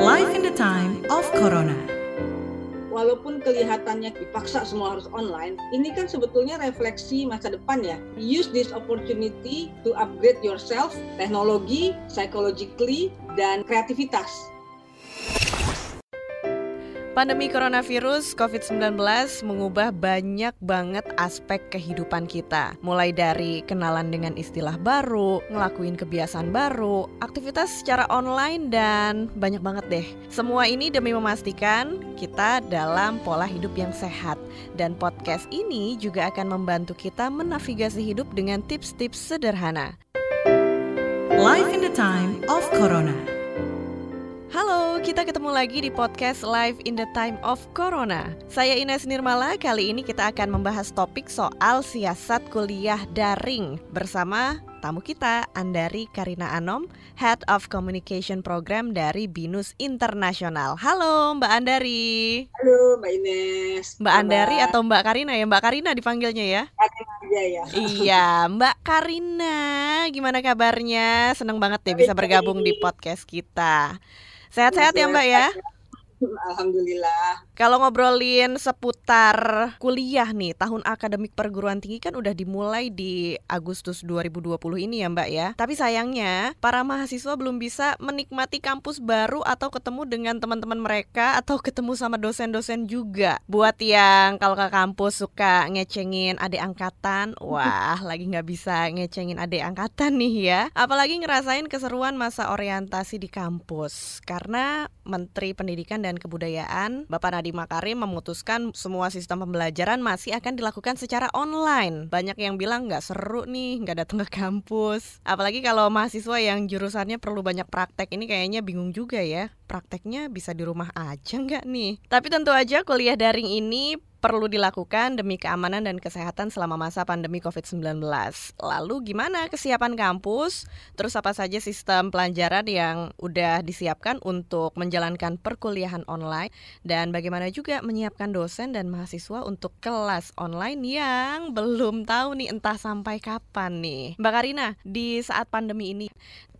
Life in the time of Corona. walaupun kelihatannya dipaksa semua harus online, ini kan sebetulnya refleksi masa depan ya. Use this opportunity to upgrade yourself, teknologi, psychologically, dan kreativitas. Pandemi coronavirus COVID-19 mengubah banyak banget aspek kehidupan kita. Mulai dari kenalan dengan istilah baru, ngelakuin kebiasaan baru, aktivitas secara online, dan banyak banget deh. Semua ini demi memastikan kita dalam pola hidup yang sehat. Dan podcast ini juga akan membantu kita menavigasi hidup dengan tips-tips sederhana. Life in the time of Corona. Kita ketemu lagi di podcast Live in the Time of Corona. Saya Ines Nirmala, kali ini kita akan membahas topik soal siasat kuliah daring bersama tamu kita, Andari Karina Anom, Head of Communication Program dari Binus Internasional. Halo Mbak Andari. Halo Mbak Ines. Mbak Andari atau Mbak Karina ya? Mbak Karina dipanggilnya ya? Karina aja ya. Iya, Mbak Karina, gimana kabarnya? Seneng banget deh bisa bergabung di podcast kita. Sehat-sehat ya Mbak ya? Alhamdulillah. Kalau ngobrolin seputar kuliah nih, tahun akademik perguruan tinggi kan udah dimulai di Agustus 2020 ini ya Mbak ya. Tapi sayangnya para mahasiswa belum bisa menikmati kampus baru atau ketemu dengan teman-teman mereka atau ketemu sama dosen-dosen juga. Buat yang kalau ke kampus suka ngecengin adik angkatan, wah lagi nggak bisa ngecengin adik angkatan nih ya. Apalagi ngerasain keseruan masa orientasi di kampus. Karena Menteri Pendidikan dan Kebudayaan Bapak Nadiem Makarim memutuskan semua sistem pembelajaran masih akan dilakukan secara online. Banyak yang bilang nggak seru nih, nggak datang ke kampus. Apalagi kalau mahasiswa yang jurusannya perlu banyak praktek ini kayaknya bingung juga ya. Prakteknya bisa di rumah aja nggak nih? Tapi tentu aja kuliah daring ini perlu dilakukan demi keamanan dan kesehatan selama masa pandemi COVID-19. Lalu gimana kesiapan kampus? Terus apa saja sistem pelajaran yang udah disiapkan untuk menjalankan perkuliahan online? Dan bagaimana juga menyiapkan dosen dan mahasiswa untuk kelas online yang belum tahu nih entah sampai kapan nih. Mbak Karina, di saat pandemi ini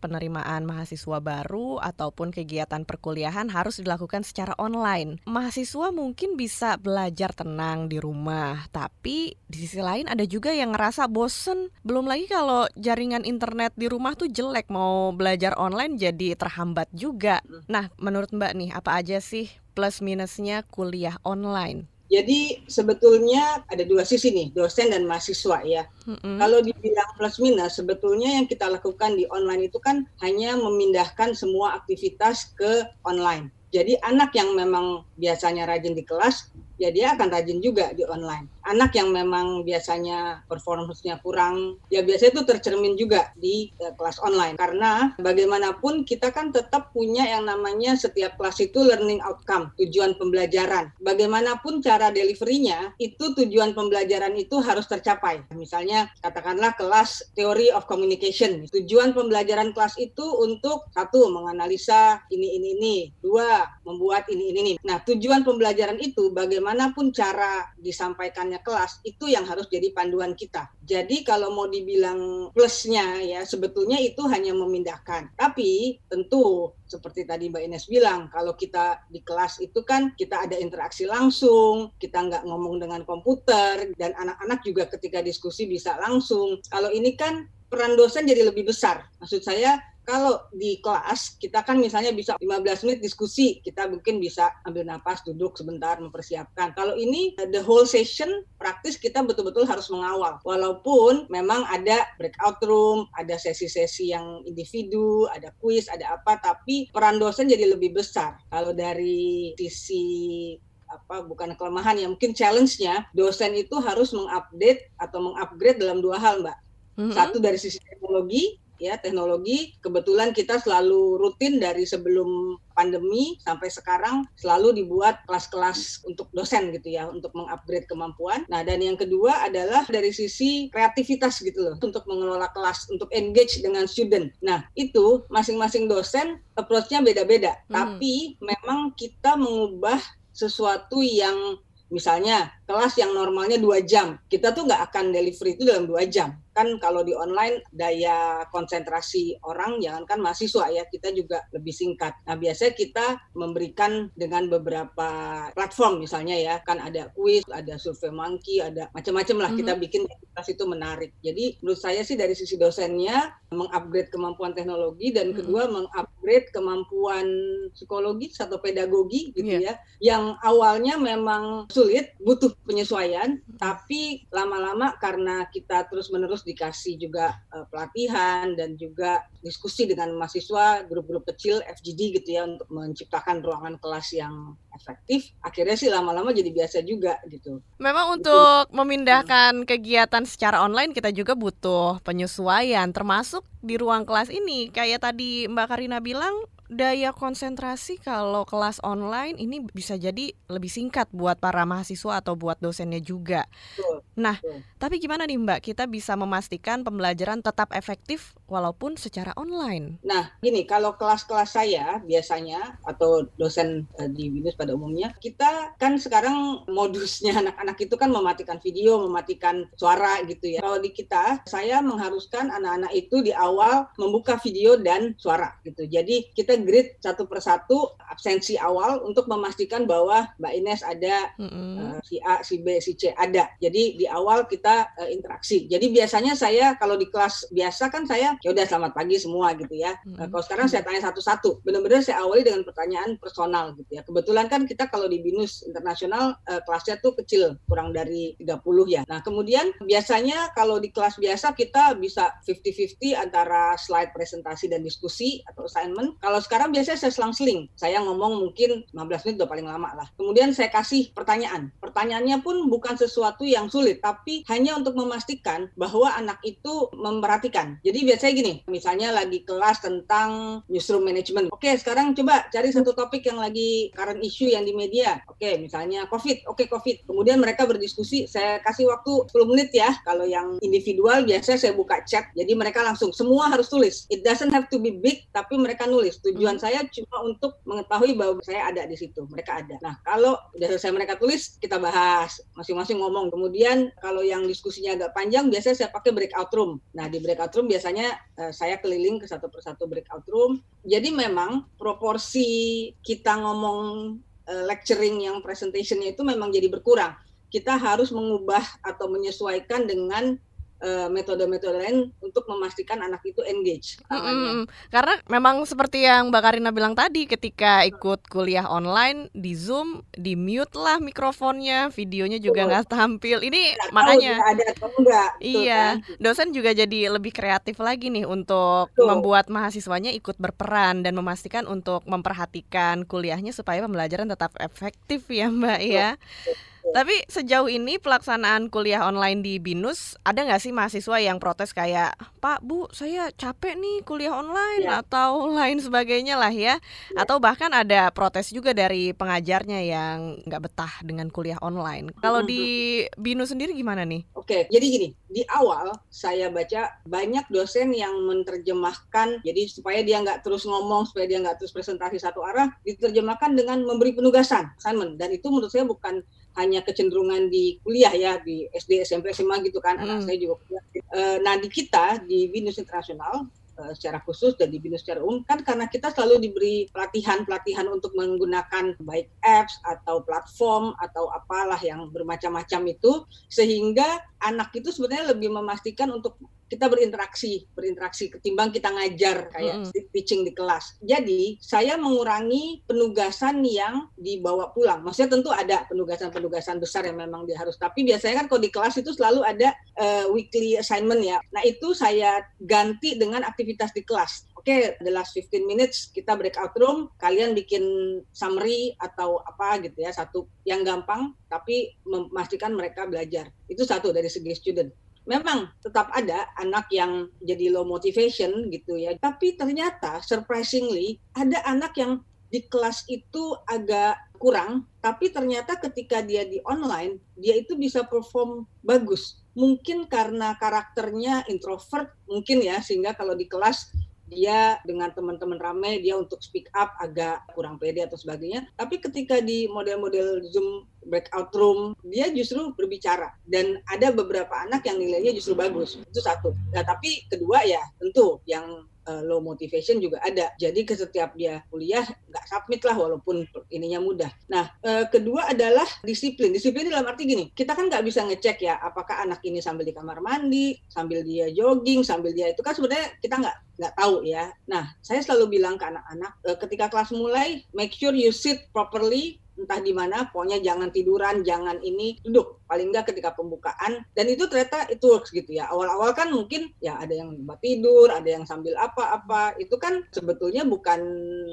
penerimaan mahasiswa baru ataupun kegiatan perkuliahan harus dilakukan secara online. Mahasiswa mungkin bisa belajar tenang di rumah, tapi di sisi lain ada juga yang ngerasa bosen. Belum lagi kalau jaringan internet di rumah tuh jelek, mau belajar online jadi terhambat juga. Nah, menurut Mbak nih, apa aja sih plus minusnya kuliah online? Jadi sebetulnya ada dua sisi nih, dosen dan mahasiswa ya. Mm-mm. Kalau dibilang plus minus, sebetulnya yang kita lakukan di online itu kan hanya memindahkan semua aktivitas ke online. Jadi anak yang memang biasanya rajin di kelas, ya dia akan rajin juga di online. Anak yang memang biasanya performance-nya kurang, ya biasanya itu tercermin juga di eh, kelas online. Karena bagaimanapun kita kan tetap punya yang namanya setiap kelas itu learning outcome, tujuan pembelajaran. Bagaimanapun cara delivery-nya, itu tujuan pembelajaran itu harus tercapai. Misalnya katakanlah kelas theory of communication. Tujuan pembelajaran kelas itu untuk satu menganalisa ini ini ini, dua membuat ini ini ini. Nah, tujuan pembelajaran itu bagaimanapun cara disampaikannya kelas itu yang harus jadi panduan kita. Jadi kalau mau dibilang plusnya ya sebetulnya itu hanya memindahkan. Tapi tentu seperti tadi Mbak Ines bilang, kalau kita di kelas itu kan kita ada interaksi langsung, kita nggak ngomong dengan komputer, dan anak-anak juga ketika diskusi bisa langsung. Kalau ini kan peran dosen jadi lebih besar. Maksud saya kalau di kelas kita kan misalnya bisa 15 menit diskusi, kita mungkin bisa ambil napas, duduk sebentar, mempersiapkan. Kalau ini the whole session praktis kita betul-betul harus mengawal. Walaupun memang ada breakout room, ada sesi-sesi yang individu, ada quiz, ada apa, tapi peran dosen jadi lebih besar. Kalau dari sisi apa bukan kelemahan ya mungkin challenge-nya dosen itu harus mengupdate atau mengupgrade dalam dua hal mbak Mhm. satu dari sisi teknologi ya teknologi kebetulan kita selalu rutin dari sebelum pandemi sampai sekarang selalu dibuat kelas-kelas untuk dosen gitu ya untuk mengupgrade kemampuan. Nah dan yang kedua adalah dari sisi kreativitas gitu loh untuk mengelola kelas untuk engage dengan student. Nah itu masing-masing dosen approach-nya beda-beda. Hmm. Tapi memang kita mengubah sesuatu yang misalnya kelas yang normalnya dua jam, kita tuh nggak akan delivery itu dalam dua jam kan kalau di online daya konsentrasi orang jangankan mahasiswa ya kita juga lebih singkat. Nah biasanya kita memberikan dengan beberapa platform misalnya ya kan ada quiz, ada survei monkey, ada macam-macam lah mm -hmm. kita bikin aktivitas itu menarik. Jadi menurut saya sih dari sisi dosennya mengupgrade kemampuan teknologi dan mm -hmm. kedua mengupgrade kemampuan psikologis atau pedagogi gitu yeah. ya yang awalnya memang sulit butuh penyesuaian tapi lama-lama karena kita terus menerus terus dikasih juga uh, pelatihan dan juga diskusi dengan mahasiswa grup-grup kecil FGD gitu ya untuk menciptakan ruangan kelas yang efektif akhirnya sih lama-lama jadi biasa juga gitu. Memang untuk gitu. memindahkan kegiatan secara online kita juga butuh penyesuaian termasuk di ruang kelas ini. Kayak tadi Mbak Karina bilang daya konsentrasi kalau kelas online ini bisa jadi lebih singkat buat para mahasiswa atau buat dosennya juga. Betul, nah, betul. tapi gimana nih Mbak kita bisa memastikan pembelajaran tetap efektif walaupun secara online? Nah, gini, kalau kelas-kelas saya biasanya atau dosen uh, di BINUS pada umumnya, kita kan sekarang modusnya anak-anak itu kan mematikan video, mematikan suara gitu ya. Kalau di kita, saya mengharuskan anak-anak itu di awal membuka video dan suara gitu. Jadi kita grid satu persatu absensi awal untuk memastikan bahwa Mbak Ines ada, mm-hmm. uh, si A, si B, si C ada. Jadi di awal kita uh, interaksi. Jadi biasanya saya kalau di kelas biasa kan saya ya udah selamat pagi semua gitu ya. Mm-hmm. Uh, kalau sekarang saya tanya satu-satu. Benar-benar saya awali dengan pertanyaan personal gitu ya. Kebetulan kan kita kalau di BINUS internasional uh, kelasnya tuh kecil, kurang dari 30 ya. Nah, kemudian biasanya kalau di kelas biasa kita bisa 50-50 antara slide presentasi dan diskusi atau assignment. Kalau sekarang biasanya saya selang-seling. Saya ngomong mungkin 15 menit udah paling lama lah. Kemudian saya kasih pertanyaan. Pertanyaannya pun bukan sesuatu yang sulit, tapi hanya untuk memastikan bahwa anak itu memperhatikan. Jadi biasanya gini, misalnya lagi kelas tentang newsroom management. Oke, sekarang coba cari satu topik yang lagi current issue yang di media. Oke, misalnya COVID. Oke, COVID. Kemudian mereka berdiskusi, saya kasih waktu 10 menit ya. Kalau yang individual biasanya saya buka chat. Jadi mereka langsung semua harus tulis. It doesn't have to be big, tapi mereka nulis. Tujuan saya cuma untuk mengetahui bahwa saya ada di situ, mereka ada. Nah, kalau udah selesai mereka tulis, kita bahas, masing-masing ngomong. Kemudian kalau yang diskusinya agak panjang, biasanya saya pakai breakout room. Nah, di breakout room biasanya uh, saya keliling ke satu persatu breakout room. Jadi memang proporsi kita ngomong uh, lecturing yang presentationnya itu memang jadi berkurang. Kita harus mengubah atau menyesuaikan dengan metode-metode lain untuk memastikan anak itu engage. Mm-hmm. Karena memang seperti yang Mbak Karina bilang tadi, ketika ikut kuliah online di Zoom, di mute lah mikrofonnya, videonya juga nggak tampil. Ini makanya ada atau enggak. Iya, kan? dosen juga jadi lebih kreatif lagi nih untuk Betul. membuat mahasiswanya ikut berperan dan memastikan untuk memperhatikan kuliahnya supaya pembelajaran tetap efektif ya Mbak Betul. ya. Betul. Tapi sejauh ini pelaksanaan kuliah online di BINUS ada nggak sih mahasiswa yang protes kayak Pak Bu saya capek nih kuliah online ya. atau lain sebagainya lah ya. ya atau bahkan ada protes juga dari pengajarnya yang nggak betah dengan kuliah online. Kalau di BINUS sendiri gimana nih? Oke jadi gini di awal saya baca banyak dosen yang menerjemahkan jadi supaya dia nggak terus ngomong supaya dia nggak terus presentasi satu arah diterjemahkan dengan memberi penugasan assignment dan itu menurut saya bukan hanya kecenderungan di kuliah ya di SD SMP SMA gitu kan hmm. anak saya juga kuliah. E, nah di kita di binus internasional e, secara khusus dan di binus secara umum kan karena kita selalu diberi pelatihan-pelatihan untuk menggunakan baik apps atau platform atau apalah yang bermacam-macam itu sehingga anak itu sebenarnya lebih memastikan untuk kita berinteraksi, berinteraksi ketimbang kita ngajar kayak mm. teaching di kelas. Jadi saya mengurangi penugasan yang dibawa pulang. Maksudnya tentu ada penugasan-penugasan besar yang memang dia harus. Tapi biasanya kan kalau di kelas itu selalu ada uh, weekly assignment ya. Nah itu saya ganti dengan aktivitas di kelas. Oke, okay, the last 15 minutes kita breakout room, kalian bikin summary atau apa gitu ya, satu yang gampang tapi memastikan mereka belajar. Itu satu dari segi student memang tetap ada anak yang jadi low motivation gitu ya. Tapi ternyata surprisingly ada anak yang di kelas itu agak kurang, tapi ternyata ketika dia di online, dia itu bisa perform bagus. Mungkin karena karakternya introvert, mungkin ya, sehingga kalau di kelas dia dengan teman-teman ramai dia untuk speak up agak kurang pede atau sebagainya. Tapi ketika di model-model Zoom breakout room dia justru berbicara. Dan ada beberapa anak yang nilainya justru bagus. Itu satu. Nah tapi kedua ya tentu yang uh, low motivation juga ada. Jadi ke setiap dia kuliah nggak submit lah walaupun ininya mudah. Nah uh, kedua adalah disiplin. Disiplin dalam arti gini, kita kan nggak bisa ngecek ya apakah anak ini sambil di kamar mandi, sambil dia jogging, sambil dia itu kan sebenarnya kita nggak nggak tahu ya. Nah saya selalu bilang ke anak-anak uh, ketika kelas mulai, make sure you sit properly entah di mana, pokoknya jangan tiduran, jangan ini, duduk. Paling enggak ketika pembukaan. Dan itu ternyata itu works gitu ya. Awal-awal kan mungkin ya ada yang buat tidur, ada yang sambil apa-apa. Itu kan sebetulnya bukan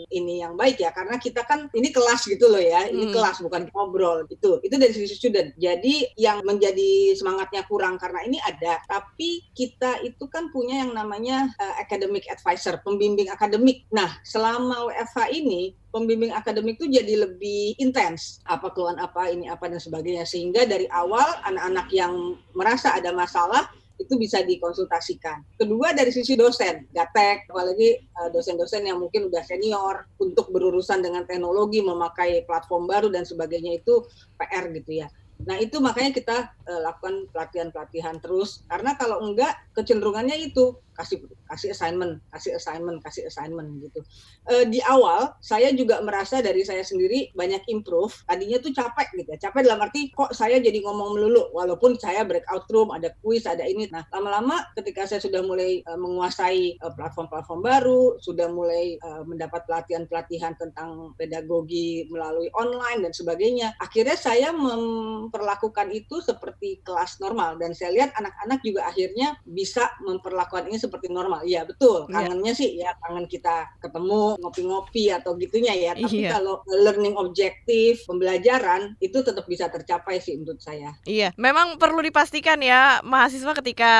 ini yang baik ya. Karena kita kan, ini kelas gitu loh ya. Ini hmm. kelas, bukan ngobrol. Itu itu dari sisi student. Jadi yang menjadi semangatnya kurang karena ini ada. Tapi kita itu kan punya yang namanya uh, academic advisor, pembimbing akademik. Nah, selama WFH ini, pembimbing akademik itu jadi lebih intens apa keluhan apa ini apa dan sebagainya sehingga dari awal anak-anak yang merasa ada masalah itu bisa dikonsultasikan. Kedua dari sisi dosen, gatek, apalagi eh, dosen-dosen yang mungkin udah senior untuk berurusan dengan teknologi, memakai platform baru dan sebagainya itu PR gitu ya. Nah itu makanya kita uh, lakukan pelatihan-pelatihan terus karena kalau enggak kecenderungannya itu kasih kasih assignment, kasih assignment, kasih assignment gitu. E, di awal saya juga merasa dari saya sendiri banyak improve. Tadinya tuh capek gitu ya. Capek dalam arti kok saya jadi ngomong melulu walaupun saya breakout room, ada quiz, ada ini. Nah, lama-lama ketika saya sudah mulai e, menguasai platform-platform baru, sudah mulai e, mendapat pelatihan-pelatihan tentang pedagogi melalui online dan sebagainya, akhirnya saya memperlakukan itu seperti kelas normal dan saya lihat anak-anak juga akhirnya bisa memperlakukan ini seperti normal. Iya betul. Iya. Kangennya yeah. sih ya kangen kita ketemu ngopi-ngopi atau gitunya ya. Tapi yeah. kalau learning objektif pembelajaran itu tetap bisa tercapai sih menurut saya. Iya, memang perlu dipastikan ya mahasiswa ketika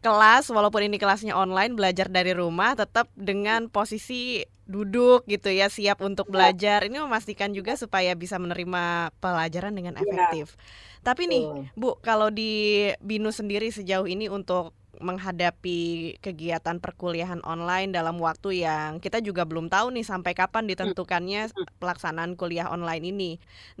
kelas walaupun ini kelasnya online belajar dari rumah tetap dengan posisi duduk gitu ya siap untuk iya. belajar ini memastikan juga supaya bisa menerima pelajaran dengan iya. efektif. Ya. Tapi nih Bu kalau di Binu sendiri sejauh ini untuk menghadapi kegiatan perkuliahan online dalam waktu yang kita juga belum tahu nih sampai kapan ditentukannya pelaksanaan kuliah online ini.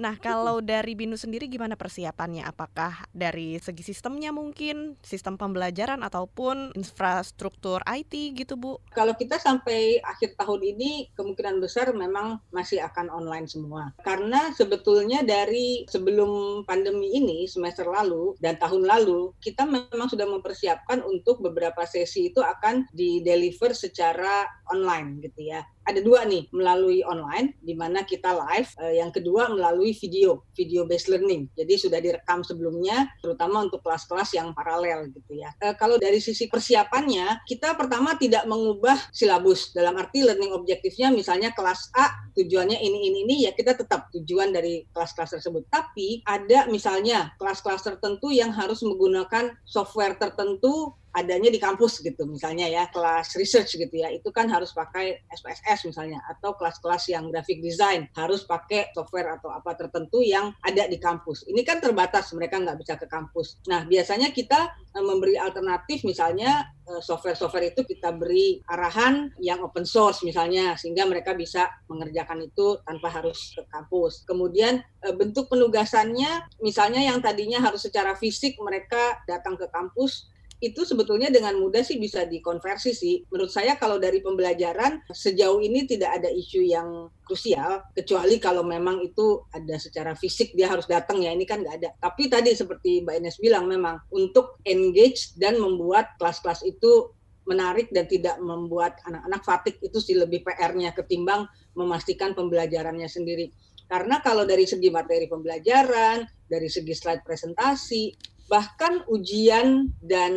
Nah, kalau dari Binu sendiri gimana persiapannya? Apakah dari segi sistemnya mungkin, sistem pembelajaran ataupun infrastruktur IT gitu, Bu? Kalau kita sampai akhir tahun ini kemungkinan besar memang masih akan online semua. Karena sebetulnya dari sebelum pandemi ini semester lalu dan tahun lalu kita memang sudah mempersiapkan untuk beberapa sesi itu akan di deliver secara online gitu ya. Ada dua nih melalui online di mana kita live uh, yang kedua melalui video video based learning. Jadi sudah direkam sebelumnya terutama untuk kelas-kelas yang paralel gitu ya. Uh, kalau dari sisi persiapannya kita pertama tidak mengubah silabus. Dalam arti learning objektifnya misalnya kelas A tujuannya ini ini ini ya kita tetap tujuan dari kelas-kelas tersebut. Tapi ada misalnya kelas-kelas tertentu yang harus menggunakan software tertentu adanya di kampus gitu misalnya ya kelas research gitu ya itu kan harus pakai SPSS misalnya atau kelas-kelas yang graphic design harus pakai software atau apa tertentu yang ada di kampus. Ini kan terbatas mereka nggak bisa ke kampus. Nah biasanya kita eh, memberi alternatif misalnya eh, software-software itu kita beri arahan yang open source misalnya sehingga mereka bisa mengerjakan itu tanpa harus ke kampus. Kemudian eh, bentuk penugasannya misalnya yang tadinya harus secara fisik mereka datang ke kampus itu sebetulnya dengan mudah sih bisa dikonversi sih. Menurut saya kalau dari pembelajaran sejauh ini tidak ada isu yang krusial kecuali kalau memang itu ada secara fisik dia harus datang ya ini kan nggak ada. Tapi tadi seperti Mbak Ines bilang memang untuk engage dan membuat kelas-kelas itu menarik dan tidak membuat anak-anak fatik itu sih lebih PR-nya ketimbang memastikan pembelajarannya sendiri. Karena kalau dari segi materi pembelajaran, dari segi slide presentasi, bahkan ujian dan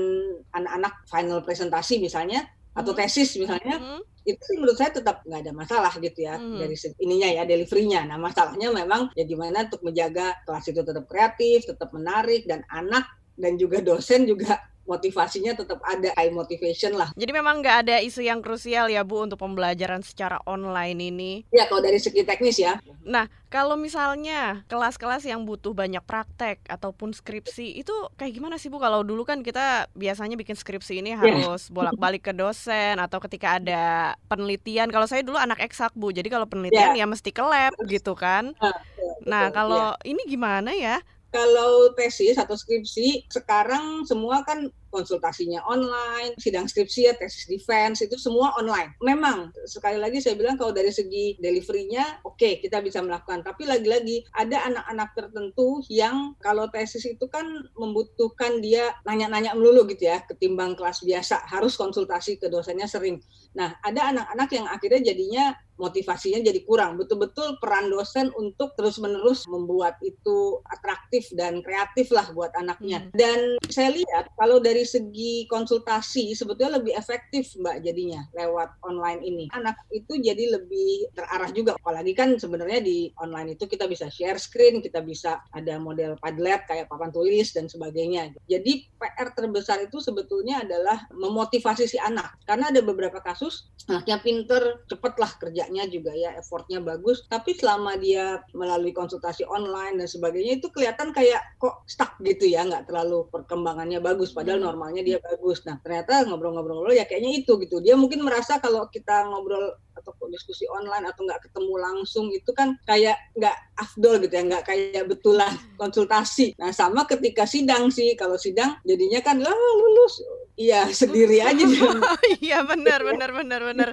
anak-anak final presentasi misalnya atau hmm. tesis misalnya hmm. itu sih menurut saya tetap nggak ada masalah gitu ya hmm. dari ininya ya deliverynya. Nah masalahnya memang ya gimana untuk menjaga kelas itu tetap kreatif, tetap menarik dan anak dan juga dosen juga motivasinya tetap ada high motivation lah. Jadi memang nggak ada isu yang krusial ya Bu untuk pembelajaran secara online ini. Ya kalau dari segi teknis ya. Nah kalau misalnya kelas-kelas yang butuh banyak praktek ataupun skripsi itu kayak gimana sih Bu? Kalau dulu kan kita biasanya bikin skripsi ini ya. harus bolak-balik ke dosen atau ketika ada penelitian. Kalau saya dulu anak eksak Bu, jadi kalau penelitian yeah. ya mesti ke lab gitu kan. Ah, nah kalau yeah. ini gimana ya? Kalau tesis atau skripsi sekarang semua kan konsultasinya online, sidang skripsi ya, tesis defense itu semua online. Memang sekali lagi saya bilang kalau dari segi deliverynya oke okay, kita bisa melakukan, tapi lagi-lagi ada anak-anak tertentu yang kalau tesis itu kan membutuhkan dia nanya-nanya melulu gitu ya, ketimbang kelas biasa harus konsultasi ke dosennya sering. Nah ada anak-anak yang akhirnya jadinya motivasinya jadi kurang. Betul-betul peran dosen untuk terus-menerus membuat itu atraktif dan kreatif lah buat anaknya. Hmm. Dan saya lihat kalau dari dari segi konsultasi sebetulnya lebih efektif Mbak jadinya lewat online ini. Anak itu jadi lebih terarah juga. Apalagi kan sebenarnya di online itu kita bisa share screen, kita bisa ada model Padlet kayak papan tulis dan sebagainya. Jadi PR terbesar itu sebetulnya adalah memotivasi si anak. Karena ada beberapa kasus anaknya pinter, cepet lah kerjanya juga ya, effortnya bagus. Tapi selama dia melalui konsultasi online dan sebagainya itu kelihatan kayak kok stuck gitu ya, nggak terlalu perkembangannya bagus. Padahal hmm normalnya dia bagus. Nah ternyata ngobrol-ngobrol ya kayaknya itu gitu. Dia mungkin merasa kalau kita ngobrol atau diskusi online atau nggak ketemu langsung itu kan kayak nggak afdol gitu ya nggak kayak betulan konsultasi. Nah sama ketika sidang sih. Kalau sidang jadinya kan lah lulus iya sendiri aja iya benar benar benar benar.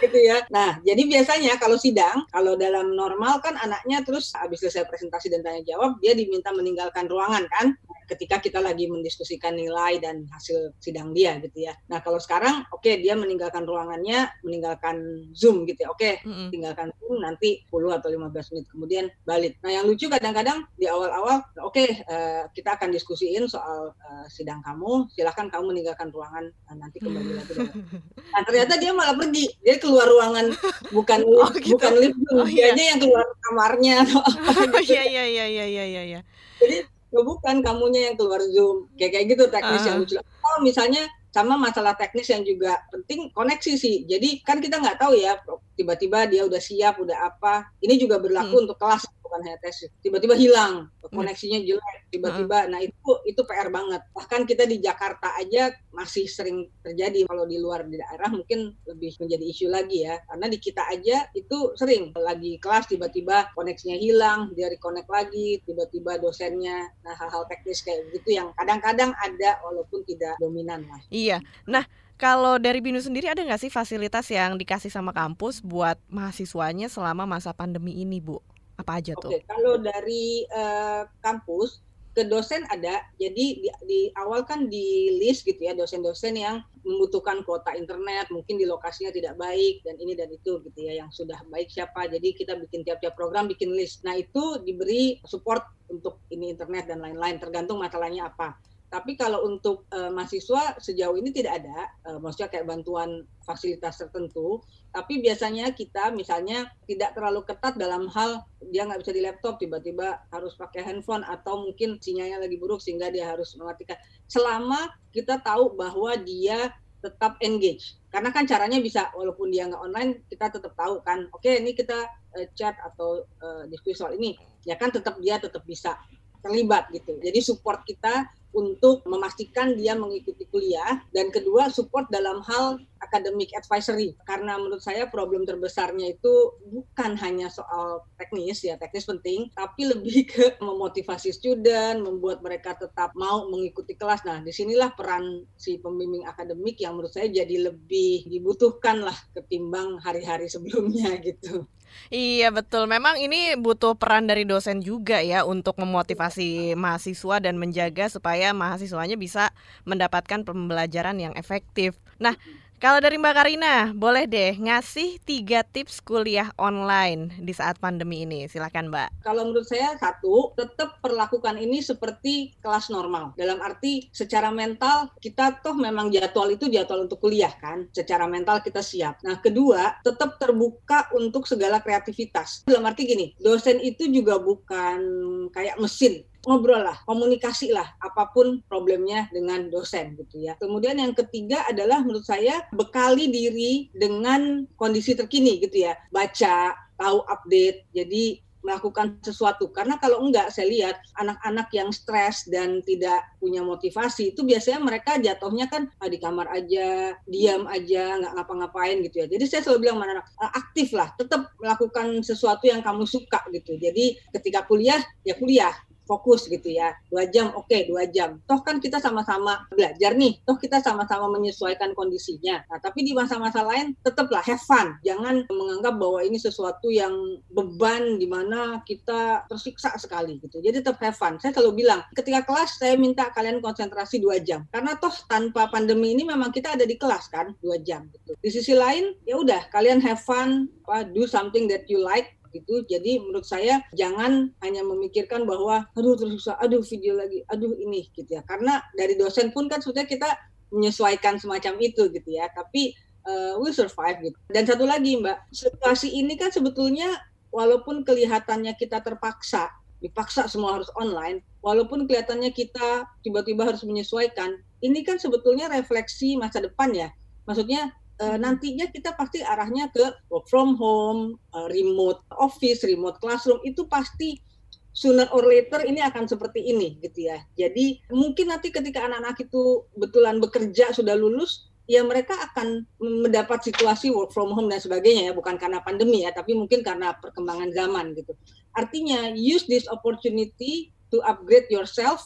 Gitu ya. Nah jadi biasanya kalau sidang kalau dalam normal kan anaknya terus habis selesai presentasi dan tanya jawab dia diminta meninggalkan ruangan kan ketika kita lagi mendiskusikan nilai dan hasil sidang dia gitu ya. Nah kalau sekarang oke okay, dia meninggalkan ruangannya, meninggalkan Zoom gitu ya. Oke, okay, mm -hmm. tinggalkan Zoom nanti 10 atau 15 menit kemudian balik. Nah yang lucu kadang-kadang di awal-awal oke okay, uh, eh, kita akan diskusiin soal uh, sidang kamu, silahkan kamu meninggalkan ruangan uh, nanti kembali lagi. nah ternyata dia malah pergi, dia keluar ruangan bukan oh, gitu. bukan lift, oh, iya. yang keluar kamarnya apa gitu. iya iya iya iya iya iya. Jadi oh, bukan kamunya yang keluar zoom. Kayak kayak gitu teknis uh. yang lucu oh misalnya sama masalah teknis yang juga penting koneksi sih. Jadi kan kita nggak tahu ya tiba-tiba dia udah siap udah apa. Ini juga berlaku hmm. untuk kelas bukan hanya tes tiba-tiba hilang hmm. koneksinya jelek tiba-tiba. Nah itu itu PR banget. Bahkan kita di Jakarta aja masih sering terjadi. Kalau di luar di daerah mungkin lebih menjadi isu lagi ya. Karena di kita aja itu sering lagi kelas tiba-tiba koneksinya hilang dia reconnect lagi tiba-tiba dosennya. Nah hal-hal teknis kayak gitu yang kadang-kadang ada walaupun tidak dominan lah. Iya. Nah kalau dari Binu sendiri ada nggak sih fasilitas yang dikasih sama kampus buat mahasiswanya selama masa pandemi ini, Bu? Apa aja tuh? Oke, kalau dari uh, kampus ke dosen ada, jadi di, di awal kan di list gitu ya dosen-dosen yang membutuhkan kuota internet, mungkin di lokasinya tidak baik dan ini dan itu gitu ya yang sudah baik siapa. Jadi kita bikin tiap-tiap program bikin list. Nah itu diberi support untuk ini internet dan lain-lain tergantung masalahnya apa. Tapi kalau untuk uh, mahasiswa sejauh ini tidak ada, uh, maksudnya kayak bantuan fasilitas tertentu. Tapi biasanya kita misalnya tidak terlalu ketat dalam hal dia nggak bisa di laptop, tiba-tiba harus pakai handphone atau mungkin sinyalnya lagi buruk sehingga dia harus mematikan. Selama kita tahu bahwa dia tetap engage. Karena kan caranya bisa walaupun dia nggak online, kita tetap tahu kan, oke okay, ini kita uh, chat atau uh, diskusi soal ini, ya kan tetap dia tetap bisa terlibat gitu. Jadi support kita untuk memastikan dia mengikuti kuliah. Dan kedua support dalam hal academic advisory. Karena menurut saya problem terbesarnya itu bukan hanya soal teknis ya teknis penting tapi lebih ke memotivasi student membuat mereka tetap mau mengikuti kelas. Nah di sinilah peran si pembimbing akademik yang menurut saya jadi lebih dibutuhkan lah ketimbang hari-hari sebelumnya gitu Iya betul, memang ini butuh peran dari dosen juga ya untuk memotivasi mahasiswa dan menjaga supaya mahasiswanya bisa mendapatkan pembelajaran yang efektif. Nah, kalau dari Mbak Karina, boleh deh ngasih tiga tips kuliah online di saat pandemi ini. Silakan Mbak. Kalau menurut saya satu, tetap perlakukan ini seperti kelas normal. Dalam arti secara mental kita toh memang jadwal itu jadwal untuk kuliah kan. Secara mental kita siap. Nah kedua, tetap terbuka untuk segala kreativitas. Dalam arti gini, dosen itu juga bukan kayak mesin ngobrol lah, komunikasi lah, apa pun problemnya dengan dosen gitu ya. Kemudian yang ketiga adalah menurut saya bekali diri dengan kondisi terkini gitu ya, baca, tahu update. Jadi melakukan sesuatu karena kalau enggak saya lihat anak-anak yang stres dan tidak punya motivasi itu biasanya mereka jatuhnya kan ah, di kamar aja diam aja nggak ngapa-ngapain gitu ya jadi saya selalu bilang mana anak ah, aktif lah tetap melakukan sesuatu yang kamu suka gitu jadi ketika kuliah ya kuliah fokus gitu ya. Dua jam oke okay, dua jam. Toh kan kita sama-sama belajar nih. Toh kita sama-sama menyesuaikan kondisinya. Nah tapi di masa-masa lain tetaplah have fun. Jangan menganggap bahwa ini sesuatu yang beban di mana kita tersiksa sekali gitu. Jadi tetap have fun. Saya selalu bilang ketika kelas saya minta kalian konsentrasi dua jam. Karena toh tanpa pandemi ini memang kita ada di kelas kan dua jam gitu. Di sisi lain ya udah kalian have fun do something that you like gitu. Jadi menurut saya jangan hanya memikirkan bahwa aduh terus susah, aduh video lagi, aduh ini gitu ya. Karena dari dosen pun kan sudah kita menyesuaikan semacam itu gitu ya. Tapi uh, we survive gitu. Dan satu lagi Mbak, situasi ini kan sebetulnya walaupun kelihatannya kita terpaksa, dipaksa semua harus online, walaupun kelihatannya kita tiba-tiba harus menyesuaikan, ini kan sebetulnya refleksi masa depan ya. Maksudnya uh, nantinya kita pasti arahnya ke work from home, uh, remote office, remote classroom itu pasti sooner or later ini akan seperti ini gitu ya. Jadi mungkin nanti ketika anak-anak itu betulan bekerja sudah lulus, ya mereka akan mendapat situasi work from home dan sebagainya ya, bukan karena pandemi ya, tapi mungkin karena perkembangan zaman gitu. Artinya use this opportunity to upgrade yourself,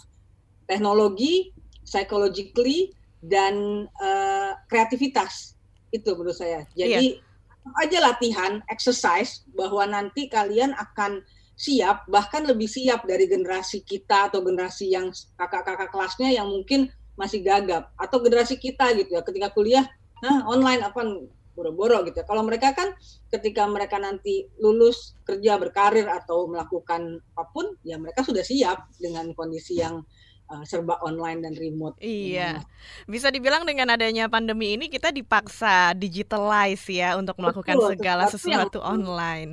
teknologi, psychologically dan uh, kreativitas itu menurut saya. Jadi iya. aja latihan, exercise bahwa nanti kalian akan siap bahkan lebih siap dari generasi kita atau generasi yang kakak-kakak kelasnya yang mungkin masih gagap atau generasi kita gitu ya ketika kuliah nah online apa boro-boro gitu ya. Kalau mereka kan ketika mereka nanti lulus kerja berkarir atau melakukan apa pun ya mereka sudah siap dengan kondisi yang uh, serba online dan remote. Iya. Bisa dibilang dengan adanya pandemi ini kita dipaksa digitalize ya untuk melakukan Betul, segala sesuatu yang, online.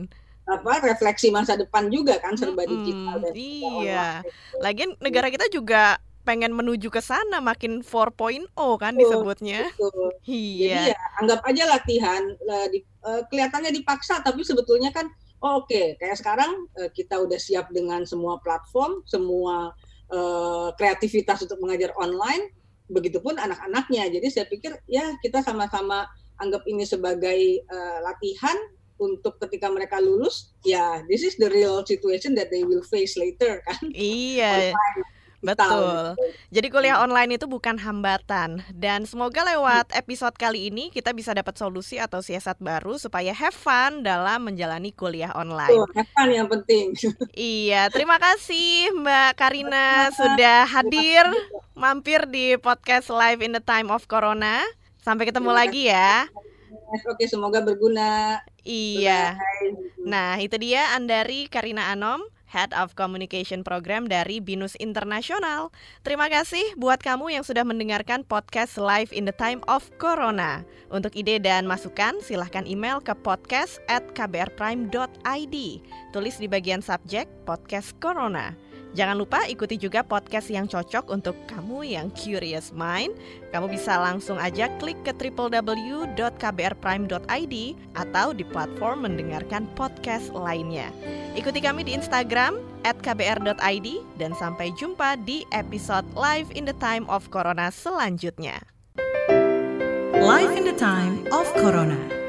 Apa refleksi masa depan juga kan serba hmm, digital dan Iya. Lagian negara kita juga pengen menuju ke sana makin 4.0 kan disebutnya. Betul. Iya. Jadi ya anggap aja latihan uh, di, uh, kelihatannya dipaksa tapi sebetulnya kan oh, oke okay. kayak sekarang uh, kita udah siap dengan semua platform, semua uh, kreativitas untuk mengajar online, begitupun anak-anaknya. Jadi saya pikir ya kita sama-sama anggap ini sebagai uh, latihan untuk ketika mereka lulus, ya this is the real situation that they will face later kan. Iya. Online Betul. Jadi kuliah online itu bukan hambatan dan semoga lewat episode kali ini kita bisa dapat solusi atau siasat baru supaya have fun dalam menjalani kuliah online. Tuh, have fun yang penting. Iya, terima kasih Mbak Karina sudah hadir mampir di podcast Live in the Time of Corona. Sampai ketemu lagi ya. Oke, semoga berguna. Iya. Nah, itu dia Andari Karina Anom Head of Communication Program dari Binus Internasional. Terima kasih buat kamu yang sudah mendengarkan podcast Live in the Time of Corona. Untuk ide dan masukan, silahkan email ke podcast at kbrprime.id. Tulis di bagian subjek podcast Corona. Jangan lupa ikuti juga podcast yang cocok untuk kamu yang curious mind. Kamu bisa langsung aja klik ke www.kbrprime.id atau di platform mendengarkan podcast lainnya. Ikuti kami di Instagram kbr.id dan sampai jumpa di episode Live in the Time of Corona selanjutnya. Live in the Time of Corona.